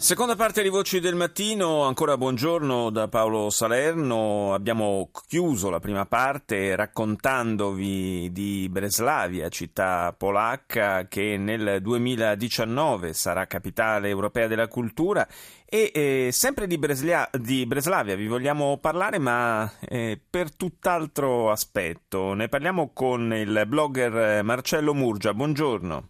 Seconda parte di Voci del Mattino, ancora buongiorno da Paolo Salerno. Abbiamo chiuso la prima parte raccontandovi di Breslavia, città polacca che nel 2019 sarà capitale europea della cultura e eh, sempre di, Breslia- di, Breslavia vi vogliamo parlare ma eh, per tutt'altro aspetto. Ne parliamo con il blogger Marcello Murgia. Buongiorno.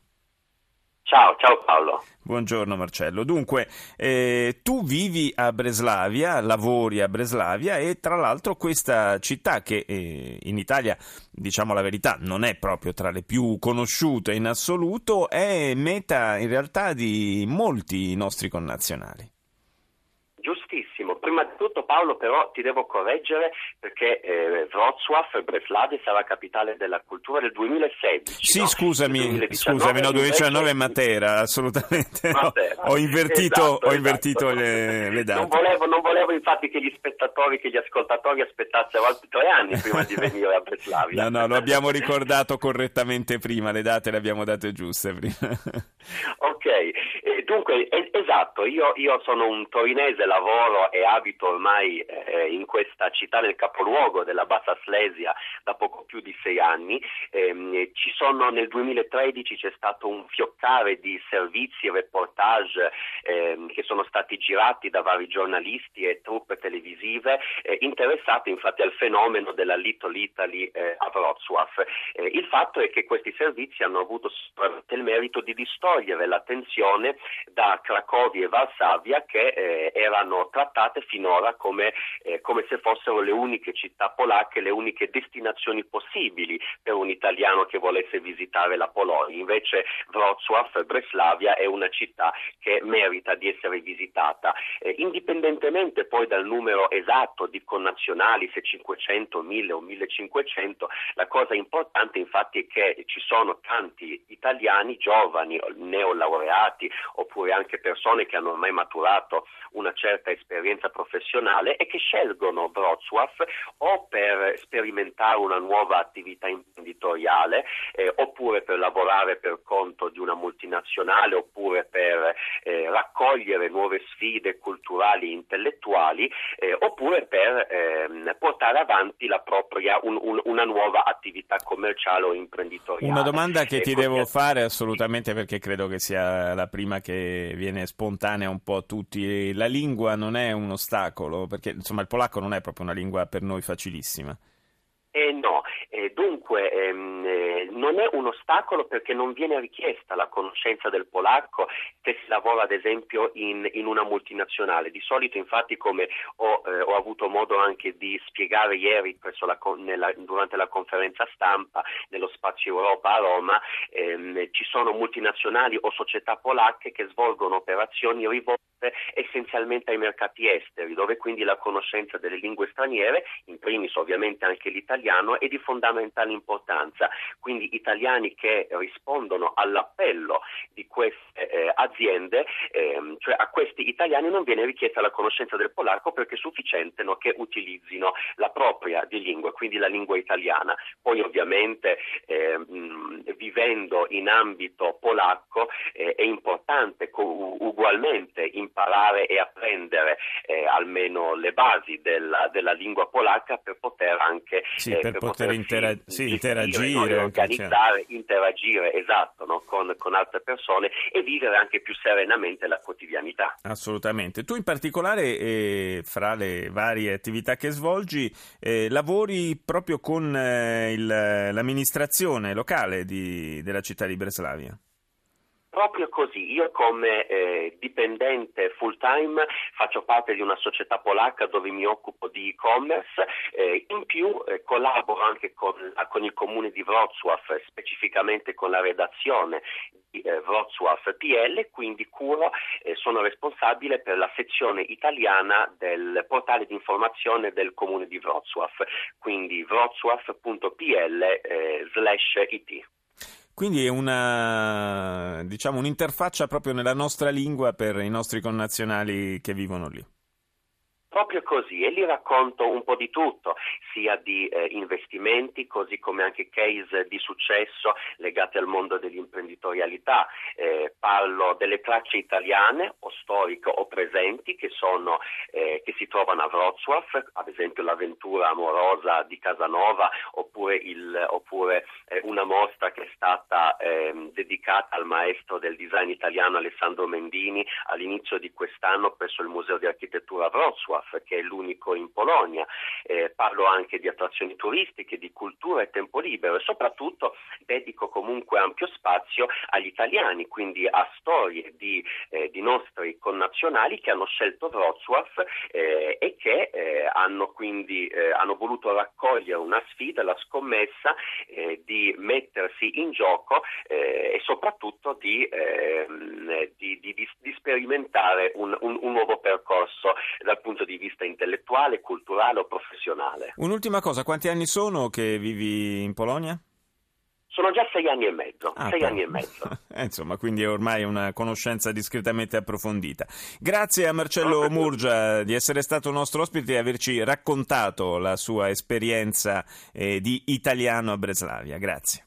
Ciao, ciao Paolo. Buongiorno Marcello. Dunque, eh, tu vivi a Breslavia, lavori a Breslavia e tra l'altro questa città che eh, in Italia, diciamo la verità, non è proprio tra le più conosciute in assoluto, è meta in realtà di molti nostri connazionali prima di tutto Paolo però ti devo correggere perché eh, Wrocław, Breslavia sarà capitale della cultura del 2016. Sì, no? scusami, 2019, scusami, no, 2019 è Matera, assolutamente. Matera. No. Ho invertito, esatto, ho invertito esatto. le, le, date. Non volevo, non volevo, infatti che gli spettatori, che gli ascoltatori aspettassero altri tre anni prima di venire a Breslavia. No, no, lo abbiamo ricordato correttamente prima, le date le abbiamo date giuste prima. ok, dunque, es- esatto, io, io sono un torinese, lavoro e abito ormai eh, in questa città nel capoluogo della Bassa Slesia da poco più di sei anni. Eh, ci sono nel 2013 c'è stato un fioccare di servizi e reportage eh, che sono stati girati da vari giornalisti e truppe televisive eh, interessate infatti al fenomeno della Little Italy eh, a Wrocław. Eh, il fatto è che questi servizi hanno avuto il merito di distogliere l'attenzione da Cracovia e Varsavia che erano trattate finora come, eh, come, se fossero le uniche città polacche, le uniche destinazioni possibili per un italiano che volesse visitare la Polonia. Invece Wrocław, Breslavia, è una città che merita di essere visitata. Eh, indipendentemente poi dal numero esatto di connazionali, se 500, 1000 o 1500, la cosa importante infatti è che ci sono tanti italiani giovani, neolaureati oppure anche persone che hanno ormai maturato una certa esperienza professionale e che scelgono Wrocław o per sperimentare una nuova attività imprenditoriale eh, oppure per lavorare per conto di una multinazionale oppure per eh, raccogliere nuove sfide culturali e intellettuali eh, oppure per ehm, portare avanti la propria, un, un, una nuova attività commerciale o imprenditoriale. Una domanda che ti devo fare assolutamente perché credo che sia la prima che viene spontanea un po' a tutti. La lingua non è un ostacolo, perché insomma il polacco non è proprio una lingua per noi facilissima. Eh no, eh, dunque ehm, eh, non è un ostacolo perché non viene richiesta la conoscenza del polacco se si lavora ad esempio in, in una multinazionale. Di solito infatti come ho, eh, ho, avuto modo anche di spiegare ieri la, nella, durante la conferenza stampa nello spazio Europa a Roma, ehm, ci sono multinazionali o società polacche che svolgono operazioni rivolte essenzialmente ai mercati esteri, dove quindi la conoscenza delle lingue straniere, in primis ovviamente anche l'italiano, è di fondamentale importanza. Quindi italiani che rispondono all'appello di queste eh, aziende, ehm, cioè a questi italiani non viene richiesta la conoscenza del polacco perché è sufficiente no, che utilizzino la propria di lingua, quindi la lingua italiana. Poi ovviamente ehm, vivendo in ambito polacco eh, è importante co- ugualmente imparare e apprendere eh, almeno le basi della, della, lingua polacca per poter anche sì, eh, per, per poter, poter intera- sì, interagire, no? Cioè. organizzare, cioè. interagire esatto, no? con, con, altre persone e vivere anche più serenamente la quotidianità. Assolutamente. Tu in particolare, eh, fra le varie attività che svolgi, eh, lavori proprio con eh, il, l'amministrazione locale di, della città di Breslavia. Proprio così, io come eh, dipendente full time faccio parte di una società polacca dove mi occupo di e-commerce, eh, in più eh, collaboro anche con, con, il comune di Wrocław, specificamente con la redazione di eh, Wrocław PL, quindi curo e sono responsabile per la sezione italiana del portale di informazione del comune di Wrocław, quindi wrocław.pl eh, slash it. Quindi è una, diciamo, un'interfaccia proprio nella nostra lingua per i nostri connazionali che vivono lì. Proprio così, e lì racconto un po' di tutto, sia di eh, investimenti, così come anche case di successo legati al mondo dell'imprenditorialità. Eh, parlo delle tracce italiane, o storiche o presenti, che, sono, eh, che si trovano a Wrocław, ad esempio l'avventura amorosa di Casanova, oppure, il, oppure eh, una mostra che è stata ehm, dedicata al maestro del design italiano Alessandro Mendini all'inizio di quest'anno presso il Museo di Architettura Wrocław Wrocław, che è l'unico in Polonia. Eh, parlo anche di attrazioni turistiche, di cultura e tempo libero e soprattutto dedico comunque ampio spazio agli italiani, quindi a storie di, eh, di nostri connazionali che hanno scelto Wrocław eh, e che hanno quindi eh, hanno voluto raccogliere una sfida, la scommessa eh, di mettersi in gioco e soprattutto di, ehm, di, di, di sperimentare un, un, un nuovo percorso dal punto di vista intellettuale, culturale o professionale. Un'ultima cosa, quanti anni sono che vivi in Polonia? Sono già sei anni e mezzo. Ah, sei anni e mezzo. Eh, insomma, quindi è ormai una conoscenza discretamente approfondita. Grazie a Marcello Murgia di essere stato nostro ospite e averci raccontato la sua esperienza eh, di italiano a Breslavia. Grazie.